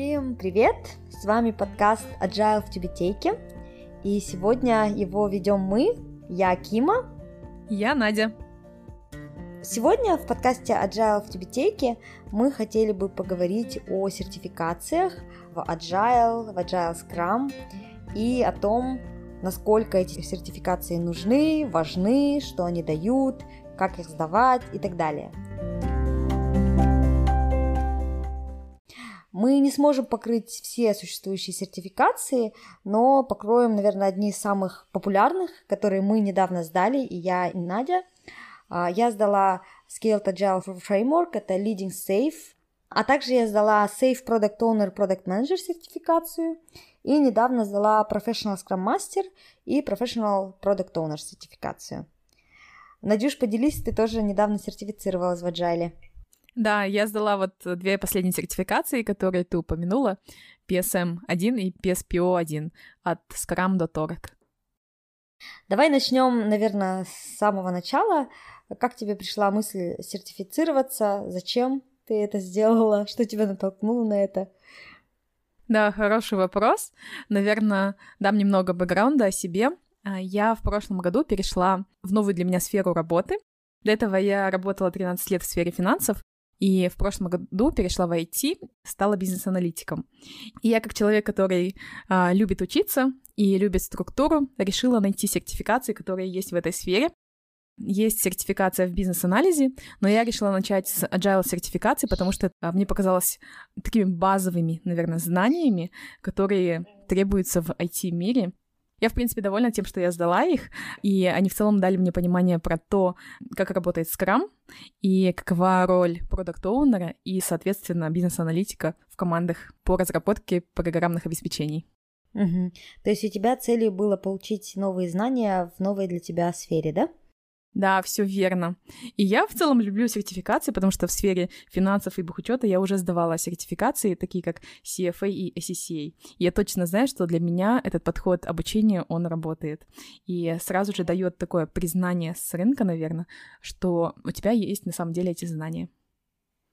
Всем привет! С вами подкаст Agile в тюбетейке. И сегодня его ведем мы, я Кима. Я Надя. Сегодня в подкасте Agile в тюбетейке мы хотели бы поговорить о сертификациях в Agile, в Agile Scrum и о том, насколько эти сертификации нужны, важны, что они дают, как их сдавать и так далее. Мы не сможем покрыть все существующие сертификации, но покроем, наверное, одни из самых популярных, которые мы недавно сдали, и я, и Надя. А, я сдала Scaled Agile Framework, это Leading Safe, а также я сдала Safe Product Owner Product Manager сертификацию и недавно сдала Professional Scrum Master и Professional Product Owner сертификацию. Надюш, поделись, ты тоже недавно сертифицировалась в Agile. Да, я сдала вот две последние сертификации, которые ты упомянула, PSM-1 и PSPO-1 от Scrum.org. Давай начнем, наверное, с самого начала. Как тебе пришла мысль сертифицироваться? Зачем ты это сделала? Что тебя натолкнуло на это? Да, хороший вопрос. Наверное, дам немного бэкграунда о себе. А, я в прошлом году перешла в новую для меня сферу работы. До этого я работала 13 лет в сфере финансов, и в прошлом году перешла в IT, стала бизнес-аналитиком. И я, как человек, который а, любит учиться и любит структуру, решила найти сертификации, которые есть в этой сфере. Есть сертификация в бизнес-анализе, но я решила начать с agile сертификации, потому что а, мне показалось такими базовыми, наверное, знаниями, которые требуются в IT-мире. Я, в принципе, довольна тем, что я сдала их, и они в целом дали мне понимание про то, как работает Scrum и какова роль продукт оунера и, соответственно, бизнес-аналитика в командах по разработке программных обеспечений. Угу. То есть у тебя целью было получить новые знания в новой для тебя сфере, да? Да, все верно. И я в целом люблю сертификации, потому что в сфере финансов и бухучета я уже сдавала сертификации, такие как CFA и SCCA. И я точно знаю, что для меня этот подход обучения, он работает. И сразу же дает такое признание с рынка, наверное, что у тебя есть на самом деле эти знания.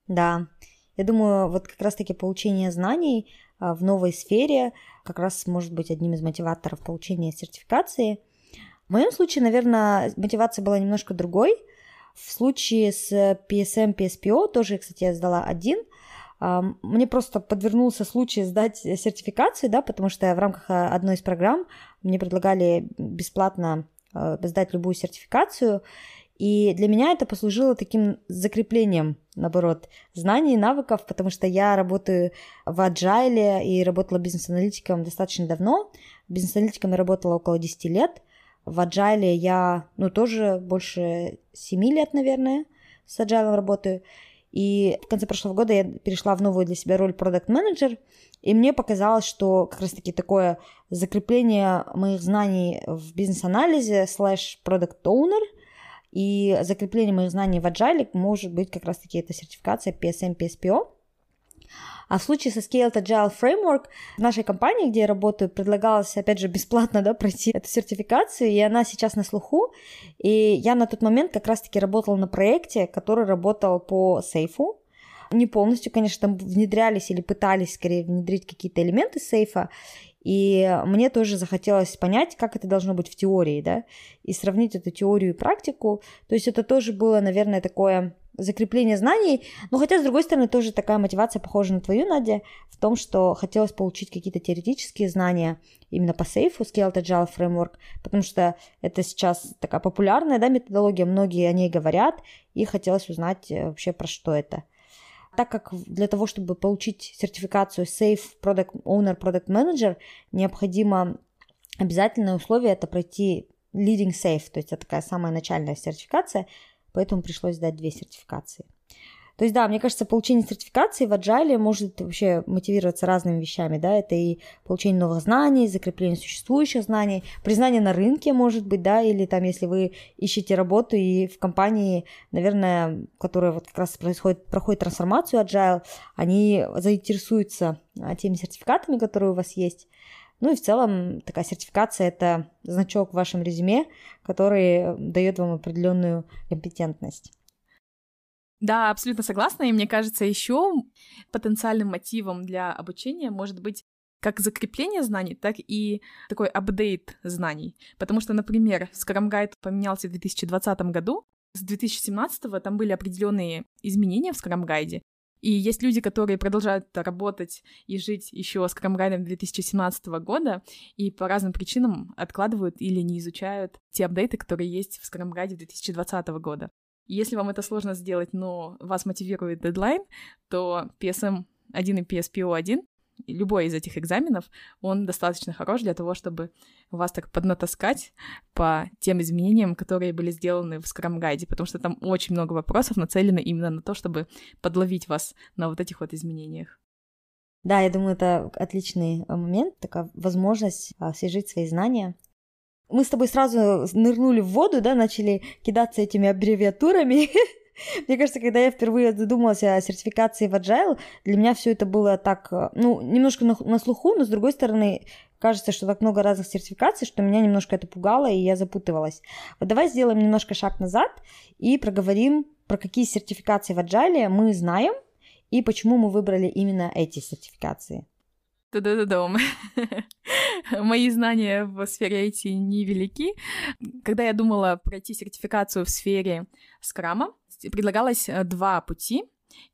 Да, я думаю, вот как раз-таки получение знаний а, в новой сфере как раз может быть одним из мотиваторов получения сертификации – в моем случае, наверное, мотивация была немножко другой. В случае с PSM, PSPO, тоже, кстати, я сдала один, мне просто подвернулся случай сдать сертификацию, да, потому что в рамках а, одной из программ мне предлагали бесплатно а, сдать любую сертификацию, и для меня это послужило таким закреплением, наоборот, знаний и навыков, потому что я работаю в Agile и работала бизнес-аналитиком достаточно давно. Бизнес-аналитиком я работала около 10 лет. В Agile я, ну, тоже больше 7 лет, наверное, с Agile работаю. И в конце прошлого года я перешла в новую для себя роль продукт менеджер и мне показалось, что как раз-таки такое закрепление моих знаний в бизнес-анализе слэш продукт оунер и закрепление моих знаний в Agile может быть как раз-таки эта сертификация PSM, PSPO. А в случае со Scaled Agile Framework в нашей компании, где я работаю, предлагалось, опять же, бесплатно да, пройти эту сертификацию, и она сейчас на слуху. И я на тот момент как раз-таки работала на проекте, который работал по сейфу. Не полностью, конечно, там внедрялись или пытались скорее внедрить какие-то элементы сейфа. И мне тоже захотелось понять, как это должно быть в теории, да, и сравнить эту теорию и практику. То есть это тоже было, наверное, такое закрепление знаний. Но хотя, с другой стороны, тоже такая мотивация похожа на твою, Надя, в том, что хотелось получить какие-то теоретические знания именно по сейфу, Scaled Agile Framework, потому что это сейчас такая популярная да, методология, многие о ней говорят, и хотелось узнать э, вообще про что это. Так как для того, чтобы получить сертификацию Safe Product Owner Product Manager, необходимо обязательное условие это пройти Leading Safe, то есть это такая самая начальная сертификация, поэтому пришлось сдать две сертификации. То есть, да, мне кажется, получение сертификации в Agile может вообще мотивироваться разными вещами, да, это и получение новых знаний, закрепление существующих знаний, признание на рынке, может быть, да, или там, если вы ищете работу и в компании, наверное, которая вот как раз происходит, проходит трансформацию Agile, они заинтересуются а, теми сертификатами, которые у вас есть, ну и в целом такая сертификация – это значок в вашем резюме, который дает вам определенную компетентность. Да, абсолютно согласна. И мне кажется, еще потенциальным мотивом для обучения может быть как закрепление знаний, так и такой апдейт знаний. Потому что, например, Scrum Guide поменялся в 2020 году, с 2017 там были определенные изменения в Scrum Guide, и есть люди, которые продолжают работать и жить еще с Scrum 2017 года, и по разным причинам откладывают или не изучают те апдейты, которые есть в Scrum 2020 года. Если вам это сложно сделать, но вас мотивирует дедлайн, то PSM 1 и PSPO 1 любой из этих экзаменов, он достаточно хорош для того, чтобы вас так поднатаскать по тем изменениям, которые были сделаны в Scrum Guide, потому что там очень много вопросов нацелены именно на то, чтобы подловить вас на вот этих вот изменениях. Да, я думаю, это отличный э, момент, такая возможность а, освежить свои знания. Мы с тобой сразу нырнули в воду, да, начали кидаться этими аббревиатурами. Мне кажется, когда я впервые задумалась о сертификации в Agile, для меня все это было так, э, ну, немножко на слуху, но с другой стороны, кажется, что так много разных сертификаций, что меня немножко это пугало, и я запутывалась. Вот давай сделаем немножко шаг назад и проговорим, про какие сертификации в Agile мы знаем, и почему мы выбрали именно эти сертификации. Да-да-да. Мои знания в сфере IT невелики. Когда я думала пройти сертификацию в сфере скрама, предлагалось э, два пути,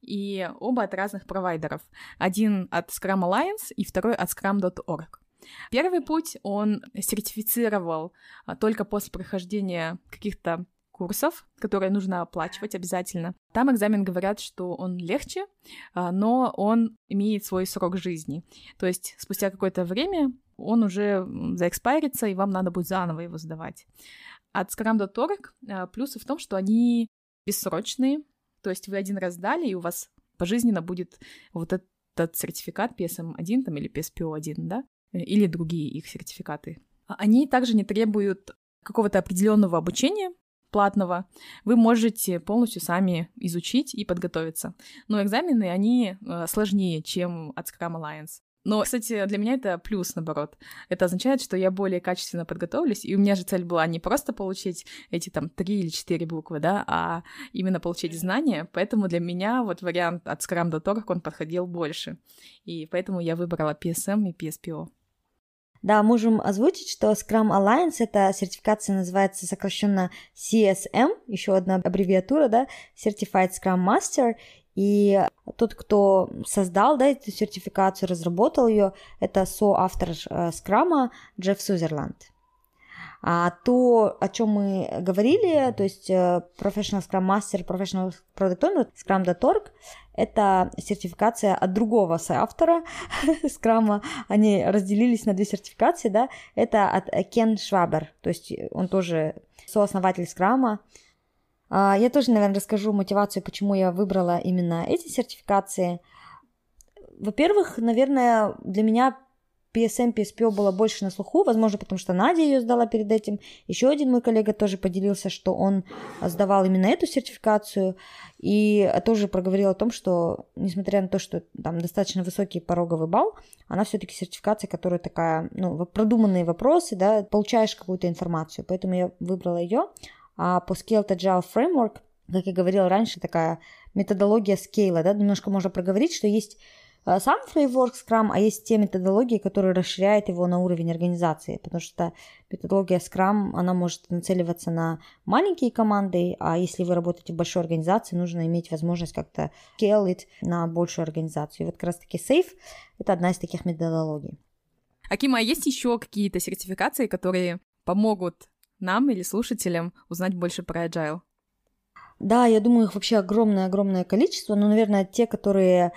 и оба от разных провайдеров. Один от Scrum Alliance и второй от Scrum.org. Первый путь он сертифицировал а, только после прохождения каких-то курсов, которые нужно оплачивать обязательно. Там экзамен говорят, что он легче, а, но он имеет свой срок жизни. То есть спустя какое-то время он уже заэкспайрится, и вам надо будет заново его сдавать. От Scrum.org а, плюсы в том, что они бессрочные, то есть вы один раз дали, и у вас пожизненно будет вот этот сертификат PSM1 там, или PSPO1, да, или другие их сертификаты. Они также не требуют какого-то определенного обучения платного, вы можете полностью сами изучить и подготовиться. Но экзамены, они э, сложнее, чем от Scrum Alliance. Но, кстати, для меня это плюс, наоборот. Это означает, что я более качественно подготовлюсь, и у меня же цель была не просто получить эти там три или четыре буквы, да, а именно получить знания, поэтому для меня вот вариант от Scrum.org, он подходил больше, и поэтому я выбрала PSM и PSPO. Да, можем озвучить, что Scrum Alliance, эта сертификация называется сокращенно CSM, еще одна аббревиатура, да, Certified Scrum Master, и тот, кто создал да, эту сертификацию, разработал ее, это соавтор э, скрама Джефф Сузерланд. А то, о чем мы говорили, то есть э, Professional Scrum Master, Professional Product Owner, Scrum.org, это сертификация от другого соавтора скрама. Они разделились на две сертификации, да. Это от Кен Швабер, то есть он тоже сооснователь скрама, а, я тоже, наверное, расскажу мотивацию, почему я выбрала именно эти сертификации. Во-первых, наверное, для меня PSM, PSPO было больше на слуху, возможно, потому что Надя ее сдала перед этим. Еще один мой коллега тоже поделился, что он сдавал именно эту сертификацию и тоже проговорил о том, что, несмотря на то, что там достаточно высокий пороговый балл, она все-таки сертификация, которая такая, ну, продуманные вопросы, да, получаешь какую-то информацию, поэтому я выбрала ее. А по Scaled Agile Framework, как я говорила раньше, такая методология скейла, да, немножко можно проговорить, что есть сам фреймворк Scrum, а есть те методологии, которые расширяют его на уровень организации, потому что методология Scrum, она может нацеливаться на маленькие команды, а если вы работаете в большой организации, нужно иметь возможность как-то scale it на большую организацию. И вот как раз-таки SAFE — это одна из таких методологий. Акима, а есть еще какие-то сертификации, которые помогут нам или слушателям узнать больше про Agile? Да, я думаю, их вообще огромное-огромное количество, но, наверное, те, которые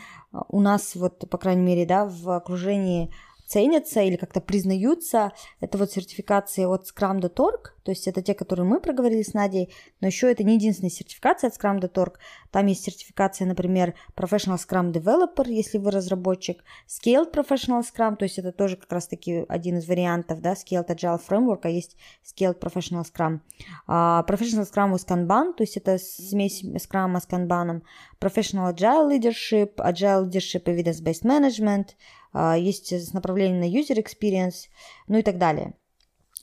у нас, вот, по крайней мере, да, в окружении ценятся или как-то признаются. Это вот сертификации от Scrum.org, то есть это те, которые мы проговорили с Надей, но еще это не единственная сертификация от Scrum.org. Там есть сертификация, например, Professional Scrum Developer, если вы разработчик, Scaled Professional Scrum, то есть это тоже как раз-таки один из вариантов, да, Scaled Agile Framework, а есть Scaled Professional Scrum. Uh, Professional Scrum with Kanban, то есть это смесь Scrum с Kanban, Professional Agile Leadership, Agile Leadership Evidence-Based Management, а, есть направление на user experience, ну и так далее.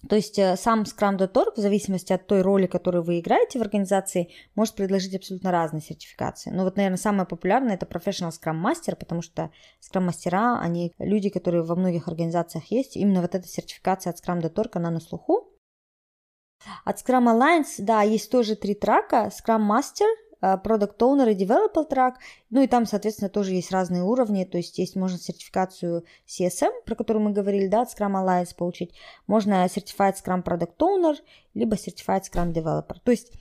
То есть э, сам Scrum.org, в зависимости от той роли, которую вы играете в организации, может предложить абсолютно разные сертификации. Но вот, наверное, самое популярное это Professional Scrum Master, потому что Scrum мастера, они люди, которые во многих организациях есть. Именно вот эта сертификация от Scrum.org, она на слуху. От Scrum Alliance, да, есть тоже три трака. Scrum Master, Product Owner и Developer Track. Ну и там, соответственно, тоже есть разные уровни. То есть есть можно сертификацию CSM, про которую мы говорили, да, от Scrum Alliance получить. Можно Certified Scrum Product Owner, либо Certified Scrum Developer. То есть,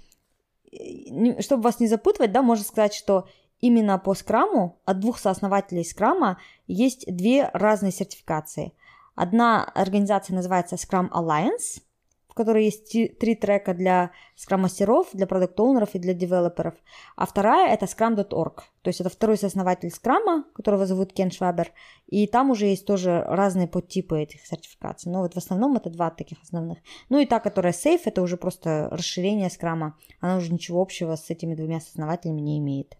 э, чтобы вас не запутывать, да, можно сказать, что именно по скраму от двух сооснователей скрама есть две разные сертификации. Одна организация называется Scrum Alliance – в которой есть три трека для скрам-мастеров, для продукт-оунеров и для девелоперов. А вторая — это scrum.org. То есть это второй сооснователь скрама, которого зовут Кен Швабер. И там уже есть тоже разные подтипы этих сертификаций. Но вот в основном это два таких основных. Ну и та, которая Safe, это уже просто расширение скрама. Она уже ничего общего с этими двумя сооснователями не имеет.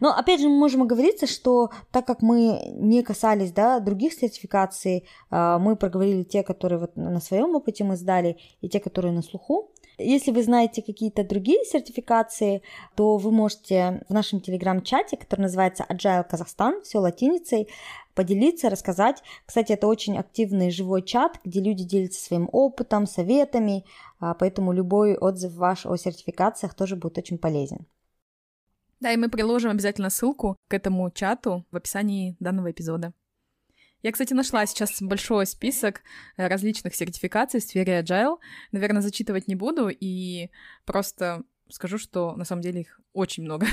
Но опять же мы можем оговориться, что так как мы не касались да, других сертификаций, а, мы проговорили те, которые вот на своем опыте мы сдали, и те, которые на слуху. Если вы знаете какие-то другие сертификации, то вы можете в нашем телеграм-чате, который называется Agile Казахстан, все латиницей, поделиться, рассказать. Кстати, это очень активный живой чат, где люди делятся своим опытом, советами, а, поэтому любой отзыв ваш о сертификациях тоже будет очень полезен. Да, и мы приложим обязательно ссылку к этому чату в описании данного эпизода. Я, кстати, нашла сейчас большой список э, различных сертификаций в сфере Agile. Наверное, зачитывать не буду и просто скажу, что на самом деле их очень много.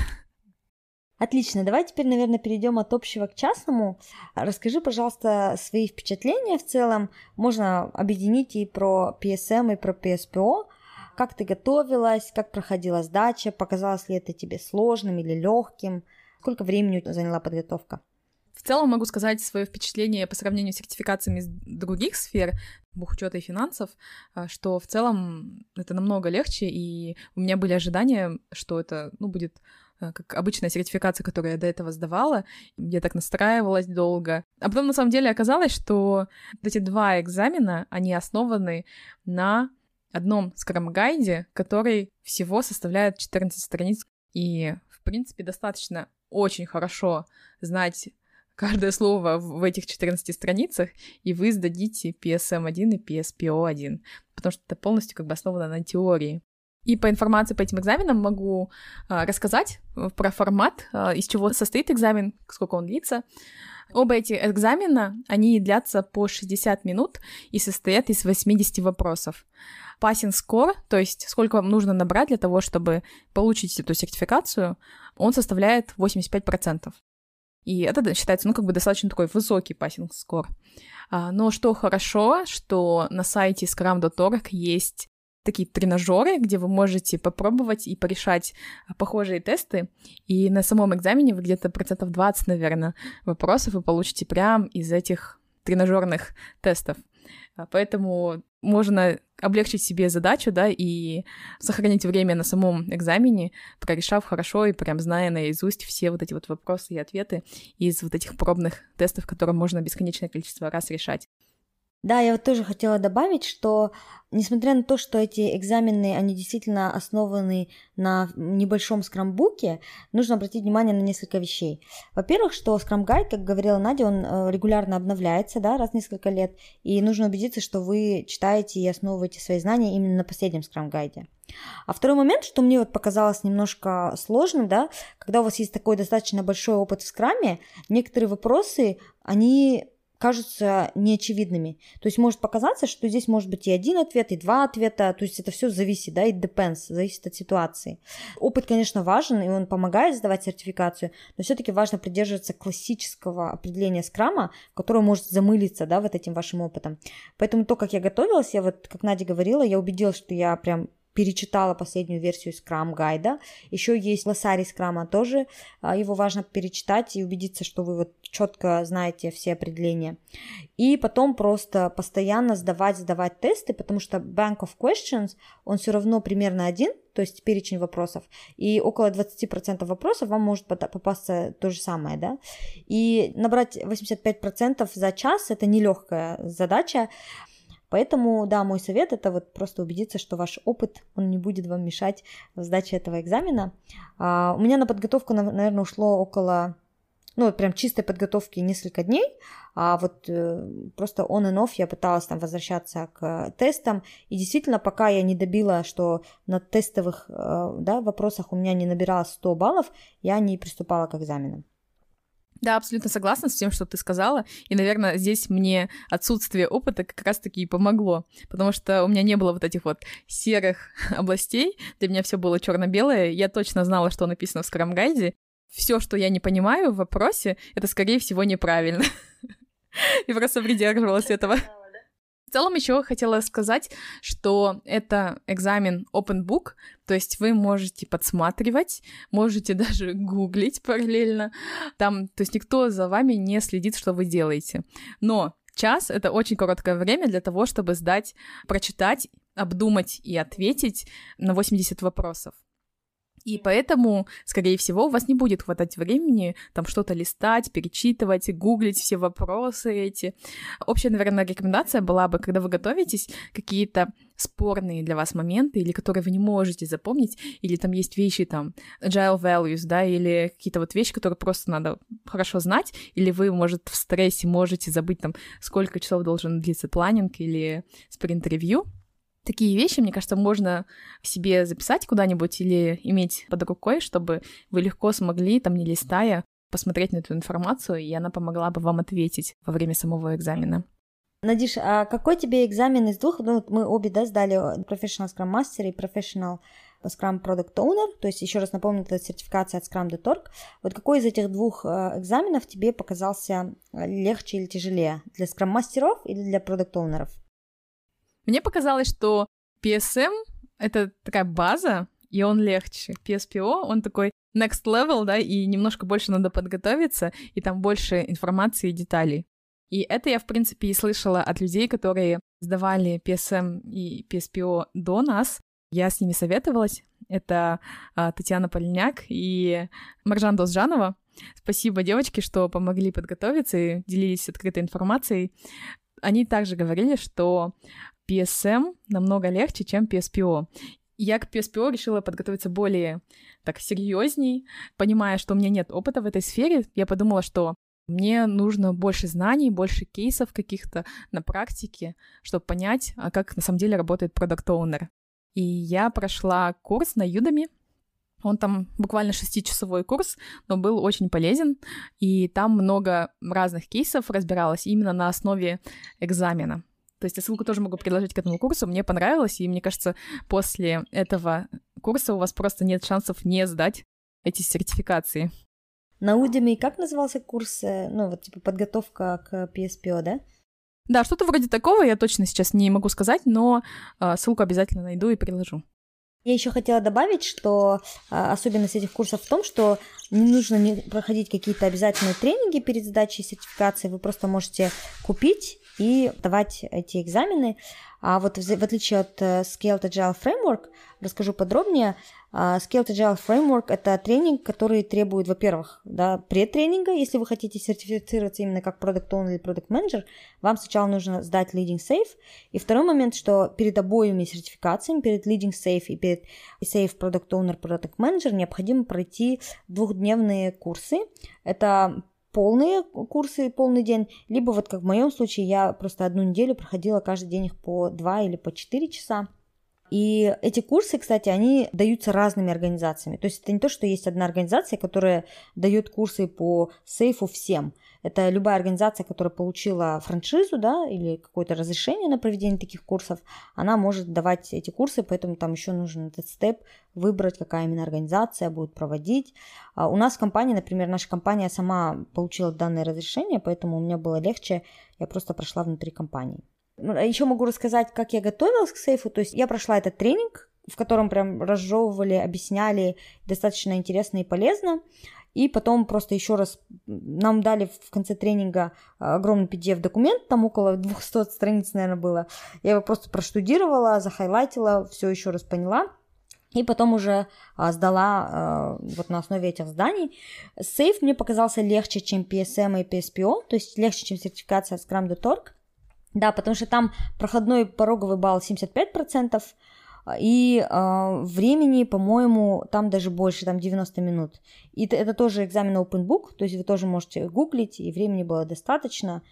Отлично, давай теперь, наверное, перейдем от общего к частному. Расскажи, пожалуйста, свои впечатления в целом. Можно объединить и про PSM, и про PSPO. Как ты готовилась, как проходила сдача, показалось ли это тебе сложным или легким, сколько времени заняла подготовка? В целом могу сказать свое впечатление по сравнению с сертификациями из других сфер, бухучета и финансов, а, что в целом это намного легче, и у меня были ожидания, что это ну, будет а, как обычная сертификация, которую я до этого сдавала. Я так настраивалась долго. А потом, на самом деле, оказалось, что эти два экзамена, они основаны на одном скрам-гайде, который всего составляет 14 страниц. И, в принципе, достаточно очень хорошо знать каждое слово в этих 14 страницах, и вы сдадите PSM1 и PSPO1, потому что это полностью как бы основано на теории. И по информации по этим экзаменам могу а, рассказать э, про формат, а, из чего состоит экзамен, сколько он длится. Оба эти экзамена, они длятся по 60 минут и состоят из 80 вопросов passing score, то есть сколько вам нужно набрать для того, чтобы получить эту сертификацию, он составляет 85%. И это считается, ну, как бы достаточно такой высокий score. А, но что хорошо, что на сайте scrum.org есть такие тренажеры, где вы можете попробовать и порешать похожие тесты. И на самом экзамене вы где-то процентов 20, наверное, вопросов вы получите прям из этих тренажерных тестов. А, поэтому можно облегчить себе задачу, да, и сохранить время на самом экзамене, прорешав хорошо и прям зная наизусть все вот эти вот вопросы и ответы из вот этих пробных тестов, которые можно бесконечное количество раз решать. Да, я вот тоже хотела добавить, что несмотря на то, что эти экзамены, они действительно основаны на небольшом скрамбуке, нужно обратить внимание на несколько вещей. Во-первых, что скрамгайд, как говорила Надя, он э, регулярно обновляется, да, раз в несколько лет, и нужно убедиться, что вы читаете и основываете свои знания именно на последнем скрамгайде. А второй момент, что мне вот показалось немножко сложным, да, когда у вас есть такой достаточно большой опыт в скраме, некоторые вопросы, они кажутся неочевидными. То есть может показаться, что здесь может быть и один ответ, и два ответа, то есть это все зависит, да, it depends, зависит от ситуации. Опыт, конечно, важен, и он помогает сдавать сертификацию, но все-таки важно придерживаться классического определения скрама, которое может замылиться, да, вот этим вашим опытом. Поэтому то, как я готовилась, я вот, как Надя говорила, я убедилась, что я прям перечитала последнюю версию Scrum гайда. Еще есть глоссарий Scrum, тоже а, его важно перечитать и убедиться, что вы вот четко знаете все определения. И потом просто постоянно сдавать, сдавать тесты, потому что Bank of Questions, он все равно примерно один, то есть перечень вопросов, и около 20% вопросов вам может попасться то же самое, да, и набрать 85% за час – это нелегкая задача, Поэтому, да, мой совет это вот просто убедиться, что ваш опыт, он не будет вам мешать в сдаче этого экзамена. А, у меня на подготовку, наверное, ушло около ну, прям чистой подготовки несколько дней, а вот э, просто on and off я пыталась там возвращаться к тестам, и действительно, пока я не добила, что на тестовых э, да, вопросах у меня не набиралось 100 баллов, я не приступала к экзаменам. Да, абсолютно согласна с тем, что ты сказала. И, наверное, здесь мне отсутствие опыта как раз-таки и помогло. Потому что у меня не было вот этих вот серых областей. Для меня все было черно-белое. Я точно знала, что написано в Scrum гайде все, что я не понимаю в вопросе, это, скорее всего, неправильно. И просто придерживалась этого. Целом еще хотела сказать, что это экзамен open book, то есть вы можете подсматривать, можете даже гуглить параллельно. Там, то есть никто за вами не следит, что вы делаете. Но час — это очень короткое время для того, чтобы сдать, прочитать, обдумать и ответить на 80 вопросов. И поэтому, скорее всего, у вас не будет хватать времени там что-то листать, перечитывать, гуглить все вопросы эти. Общая, наверное, рекомендация была бы, когда вы готовитесь, какие-то спорные для вас моменты, или которые вы не можете запомнить, или там есть вещи, там, agile values, да, или какие-то вот вещи, которые просто надо хорошо знать, или вы, может, в стрессе можете забыть, там, сколько часов должен длиться планинг или спринт-ревью, такие вещи, мне кажется, можно себе записать куда-нибудь или иметь под рукой, чтобы вы легко смогли, там не листая, посмотреть на эту информацию, и она помогла бы вам ответить во время самого экзамена. Надиш, а какой тебе экзамен из двух? Ну, мы обе, да, сдали Professional Scrum Master и Professional Scrum Product Owner, то есть, еще раз напомню, это сертификация от Scrum.org. Вот какой из этих двух э, экзаменов тебе показался легче или тяжелее? Для Scrum-мастеров или для Product Ownerов? Мне показалось, что PSM — это такая база, и он легче. PSPO, он такой next level, да, и немножко больше надо подготовиться, и там больше информации и деталей. И это я, в принципе, и слышала от людей, которые сдавали PSM и PSPO до нас. Я с ними советовалась. Это а, Татьяна Полиняк и Маржан Досжанова. Спасибо, девочки, что помогли подготовиться и делились открытой информацией. Они также говорили, что PSM намного легче, чем PSPO. Я к PSPO решила подготовиться более так серьезней, понимая, что у меня нет опыта в этой сфере. Я подумала, что мне нужно больше знаний, больше кейсов каких-то на практике, чтобы понять, а как на самом деле работает продукт оунер И я прошла курс на Udemy. Он там буквально шестичасовой курс, но был очень полезен, и там много разных кейсов разбиралось именно на основе экзамена. То есть я ссылку тоже могу предложить к этому курсу. Мне понравилось, и мне кажется, после этого курса у вас просто нет шансов не сдать эти сертификации. На Udemy как назывался курс? Э, ну, вот типа подготовка к PSPO, да? Да, что-то вроде такого, я точно сейчас не могу сказать, но э, ссылку обязательно найду и приложу. Я еще хотела добавить, что а, особенность этих курсов в том, что не нужно не проходить какие-то обязательные тренинги перед сдачей сертификации, вы просто можете купить и давать эти экзамены. А вот в, отличие от uh, Scaled Agile Framework, расскажу подробнее, uh, Scaled Agile Framework — это тренинг, который требует, во-первых, да, предтренинга, если вы хотите сертифицироваться именно как Product Owner или Product Manager, вам сначала нужно сдать Leading Safe. И второй момент, что перед обоими сертификациями, перед Leading Safe и перед Safe Product Owner, Product Manager, необходимо пройти двухдневные курсы. Это полные курсы, полный день, либо вот как в моем случае, я просто одну неделю проходила каждый день их по 2 или по 4 часа. И эти курсы, кстати, они даются разными организациями. То есть это не то, что есть одна организация, которая дает курсы по сейфу всем. Это любая организация, которая получила франшизу, да, или какое-то разрешение на проведение таких курсов, она может давать эти курсы, поэтому там еще нужен этот степ, выбрать, какая именно организация будет проводить. А у нас в компании, например, наша компания сама получила данное разрешение, поэтому у меня было легче, я просто прошла внутри компании. Ну, а еще могу рассказать, как я готовилась к сейфу. То есть я прошла этот тренинг, в котором прям разжевывали, объясняли достаточно интересно и полезно. И потом просто еще раз нам дали в конце тренинга а, огромный PDF-документ, там около 200 страниц, наверное, было. Я его просто проштудировала, захайлайтила, все еще раз поняла. И потом уже а, сдала а, вот на основе этих зданий. Сейф мне показался легче, чем PSM и PSPO, то есть легче, чем сертификация Scrum.org. Да, потому что там проходной пороговый балл 75%, и э, времени, по-моему, там даже больше, там 90 минут. И это, это тоже экзамен open book, то есть вы тоже можете гуглить, и времени было достаточно.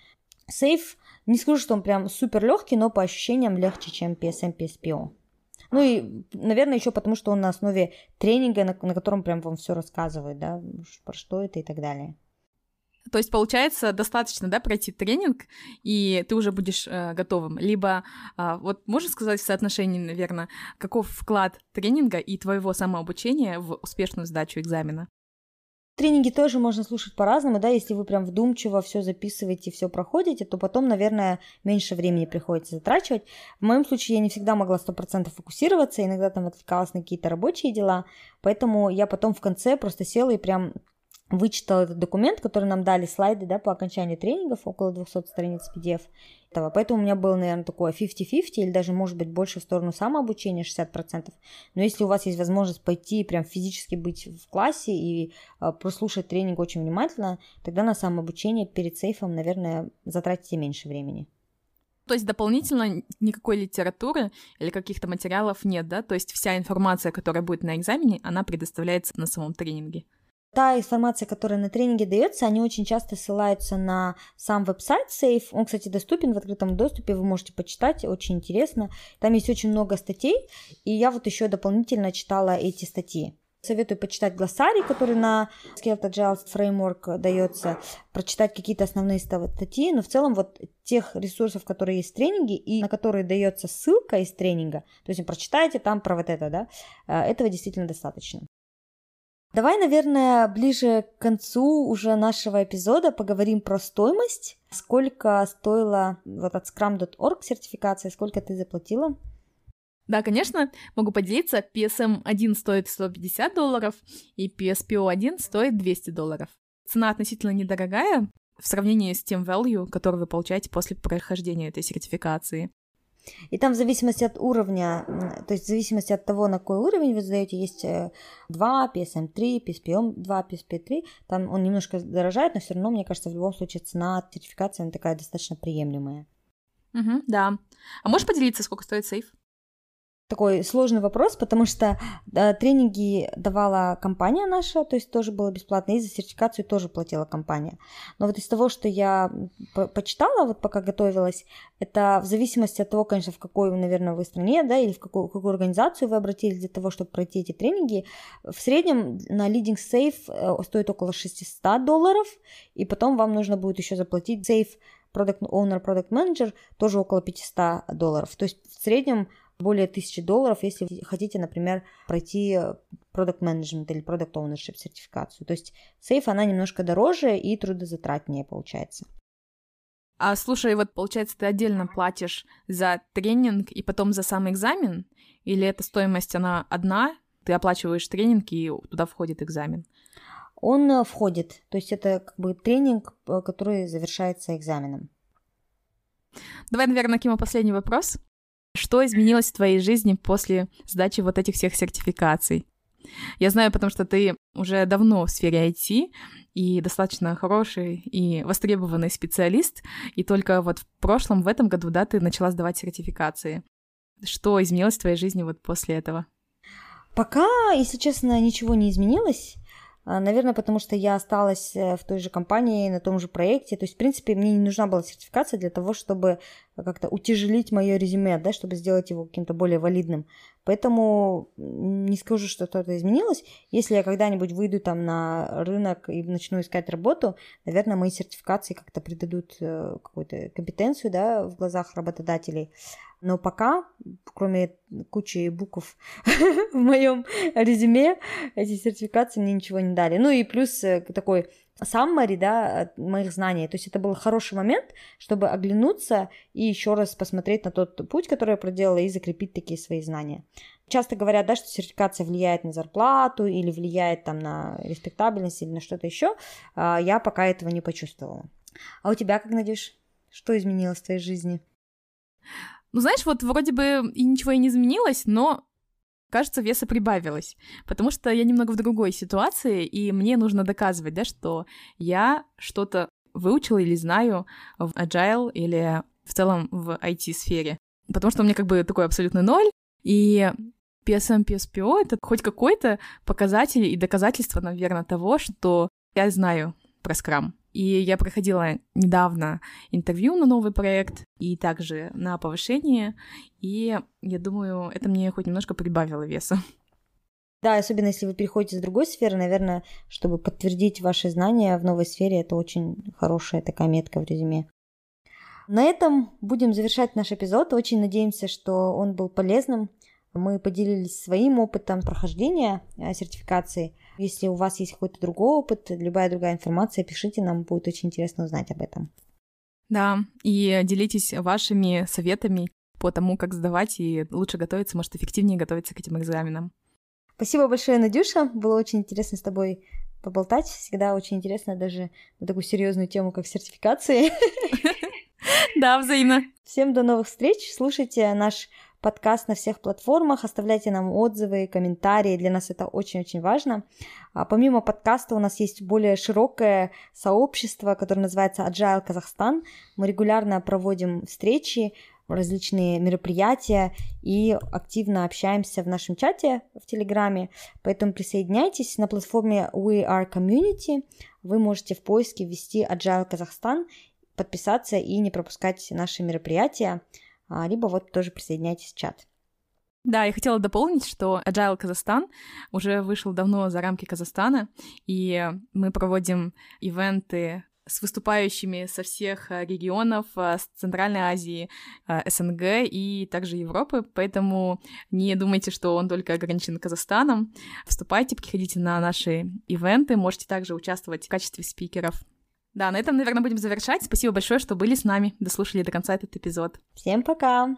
Сейф, не скажу, что он прям супер легкий, но по ощущениям легче, чем PSM, PSPO. Ну и, наверное, еще потому, что он на основе тренинга, на, на котором прям вам все рассказывает, да, про что это и так далее. То есть, получается, достаточно, да, пройти тренинг, и ты уже будешь э, готовым. Либо, э, вот можно сказать в соотношении, наверное, каков вклад тренинга и твоего самообучения в успешную сдачу экзамена? Тренинги тоже можно слушать по-разному, да, если вы прям вдумчиво все записываете, все проходите, то потом, наверное, меньше времени приходится затрачивать. В моем случае я не всегда могла 100% фокусироваться, иногда там отвлекалась на какие-то рабочие дела, поэтому я потом в конце просто села и прям вычитал этот документ, который нам дали слайды да, по окончанию тренингов, около 200 страниц PDF. Этого. Поэтому у меня был, наверное, такое 50-50 или даже, может быть, больше в сторону самообучения, 60%. Но если у вас есть возможность пойти прям физически быть в классе и э, прослушать тренинг очень внимательно, тогда на самообучение перед сейфом, наверное, затратите меньше времени. То есть дополнительно никакой литературы или каких-то материалов нет, да? То есть вся информация, которая будет на экзамене, она предоставляется на самом тренинге. Та информация, которая на тренинге дается, они очень часто ссылаются на сам веб-сайт Safe. Он, кстати, доступен в открытом доступе, вы можете почитать, очень интересно. Там есть очень много статей, и я вот еще дополнительно читала эти статьи. Советую почитать глоссарий, который на Scaled Agile Framework дается, прочитать какие-то основные статьи, но в целом вот тех ресурсов, которые есть в тренинге и на которые дается ссылка из тренинга, то есть прочитайте там про вот это, да, э, этого действительно достаточно. Давай, наверное, ближе к концу уже нашего эпизода поговорим про стоимость. Сколько стоила вот от scrum.org сертификация, сколько ты заплатила? Да, конечно, могу поделиться. PSM1 стоит 150 долларов, и PSPO1 стоит 200 долларов. Цена относительно недорогая в сравнении с тем value, который вы получаете после прохождения этой сертификации. И там в зависимости от уровня, то есть в зависимости от того, на какой уровень вы задаете, есть 2, PSM3, PSPM 2, PSP3, там он немножко дорожает, но все равно, мне кажется, в любом случае цена сертификации она такая достаточно приемлемая. Угу, да. А можешь поделиться, сколько стоит сейф? Такой сложный вопрос, потому что да, тренинги давала компания наша, то есть тоже было бесплатно, и за сертификацию тоже платила компания. Но вот из того, что я по почитала, вот пока готовилась, это в зависимости от того, конечно, в какой, наверное, вы стране, да, или в какую, какую организацию вы обратились для того, чтобы пройти эти тренинги, в среднем на Leading Safe э, стоит около 600 долларов, и потом вам нужно будет еще заплатить Safe Product Owner, Product Manager, тоже около 500 долларов. То есть в среднем более 1000 долларов, если хотите, например, пройти Product Management или Product Ownership сертификацию. То есть сейф, она немножко дороже и трудозатратнее получается. А слушай, вот получается, ты отдельно платишь за тренинг и потом за сам экзамен? Или эта стоимость, она одна, ты оплачиваешь тренинг и туда входит экзамен? Он э, входит, то есть это как бы тренинг, э, который завершается экзаменом. Давай, наверное, Кима, последний вопрос. Что изменилось в твоей жизни после сдачи вот этих всех сертификаций? Я знаю, потому что ты уже давно в сфере IT и достаточно хороший и востребованный специалист, и только вот в прошлом, в этом году, да, ты начала сдавать сертификации. Что изменилось в твоей жизни вот после этого? Пока, если честно, ничего не изменилось. А, наверное, потому что я осталась э, в той же компании, на том же проекте. То есть, в принципе, мне не нужна была сертификация для того, чтобы как-то утяжелить мое резюме, да, чтобы сделать его каким-то более валидным. Поэтому не скажу, что что-то изменилось. Если я когда-нибудь выйду там на рынок и начну искать работу, наверное, мои сертификации как-то придадут э, какую-то компетенцию, да, в глазах работодателей. Но пока, кроме кучи букв в моем резюме, эти сертификации мне ничего не дали. Ну и плюс э, такой summary, да, моих знаний. То есть это был хороший момент, чтобы оглянуться и еще раз посмотреть на тот путь, который я проделала, и закрепить такие свои знания. Часто говорят, да, что сертификация влияет на зарплату или влияет там на респектабельность или на что-то еще. А, я пока этого не почувствовала. А у тебя как, Надюш? Что изменилось в твоей жизни? Ну, знаешь, вот вроде бы и ничего и не изменилось, но кажется, веса прибавилось, потому что я немного в другой ситуации, и мне нужно доказывать, да, что я что-то выучила или знаю в agile или в целом в IT-сфере. Потому что у меня как бы такой абсолютный ноль, и PSM, PSPO — это хоть какой-то показатель и доказательство, наверное, того, что я знаю про Scrum. И я проходила недавно интервью на новый проект и также на повышение, и я думаю, это мне хоть немножко прибавило веса. Да, особенно если вы переходите с другой сферы, наверное, чтобы подтвердить ваши знания в новой сфере, это очень хорошая такая метка в резюме. На этом будем завершать наш эпизод. Очень надеемся, что он был полезным. Мы поделились своим опытом прохождения э, сертификации. Если у вас есть какой-то другой опыт, любая другая информация, пишите, нам будет очень интересно узнать об этом. Да, и делитесь вашими советами по тому, как сдавать и лучше готовиться, может, эффективнее готовиться к этим экзаменам. Спасибо большое, Надюша. Было очень интересно с тобой поболтать. Всегда очень интересно даже на такую серьезную тему, как сертификации. Да, взаимно. Всем до новых встреч. Слушайте наш подкаст на всех платформах, оставляйте нам отзывы, комментарии, для нас это очень-очень важно. А помимо подкаста у нас есть более широкое сообщество, которое называется Agile Казахстан. Мы регулярно проводим встречи, различные мероприятия и активно общаемся в нашем чате в Телеграме. Поэтому присоединяйтесь на платформе We Are Community. Вы можете в поиске ввести Agile Казахстан, подписаться и не пропускать наши мероприятия, либо вот тоже присоединяйтесь в чат. Да, я хотела дополнить, что Agile Казахстан уже вышел давно за рамки Казахстана, и мы проводим ивенты с выступающими со всех э, регионов, э, с Центральной Азии, СНГ и также Европы, поэтому не думайте, что он только ограничен Казахстаном. Вступайте, приходите на наши ивенты, можете также участвовать в качестве спикеров. Да, на этом, наверное, будем завершать. Спасибо большое, что были с нами, дослушали до конца этот эпизод. Всем пока!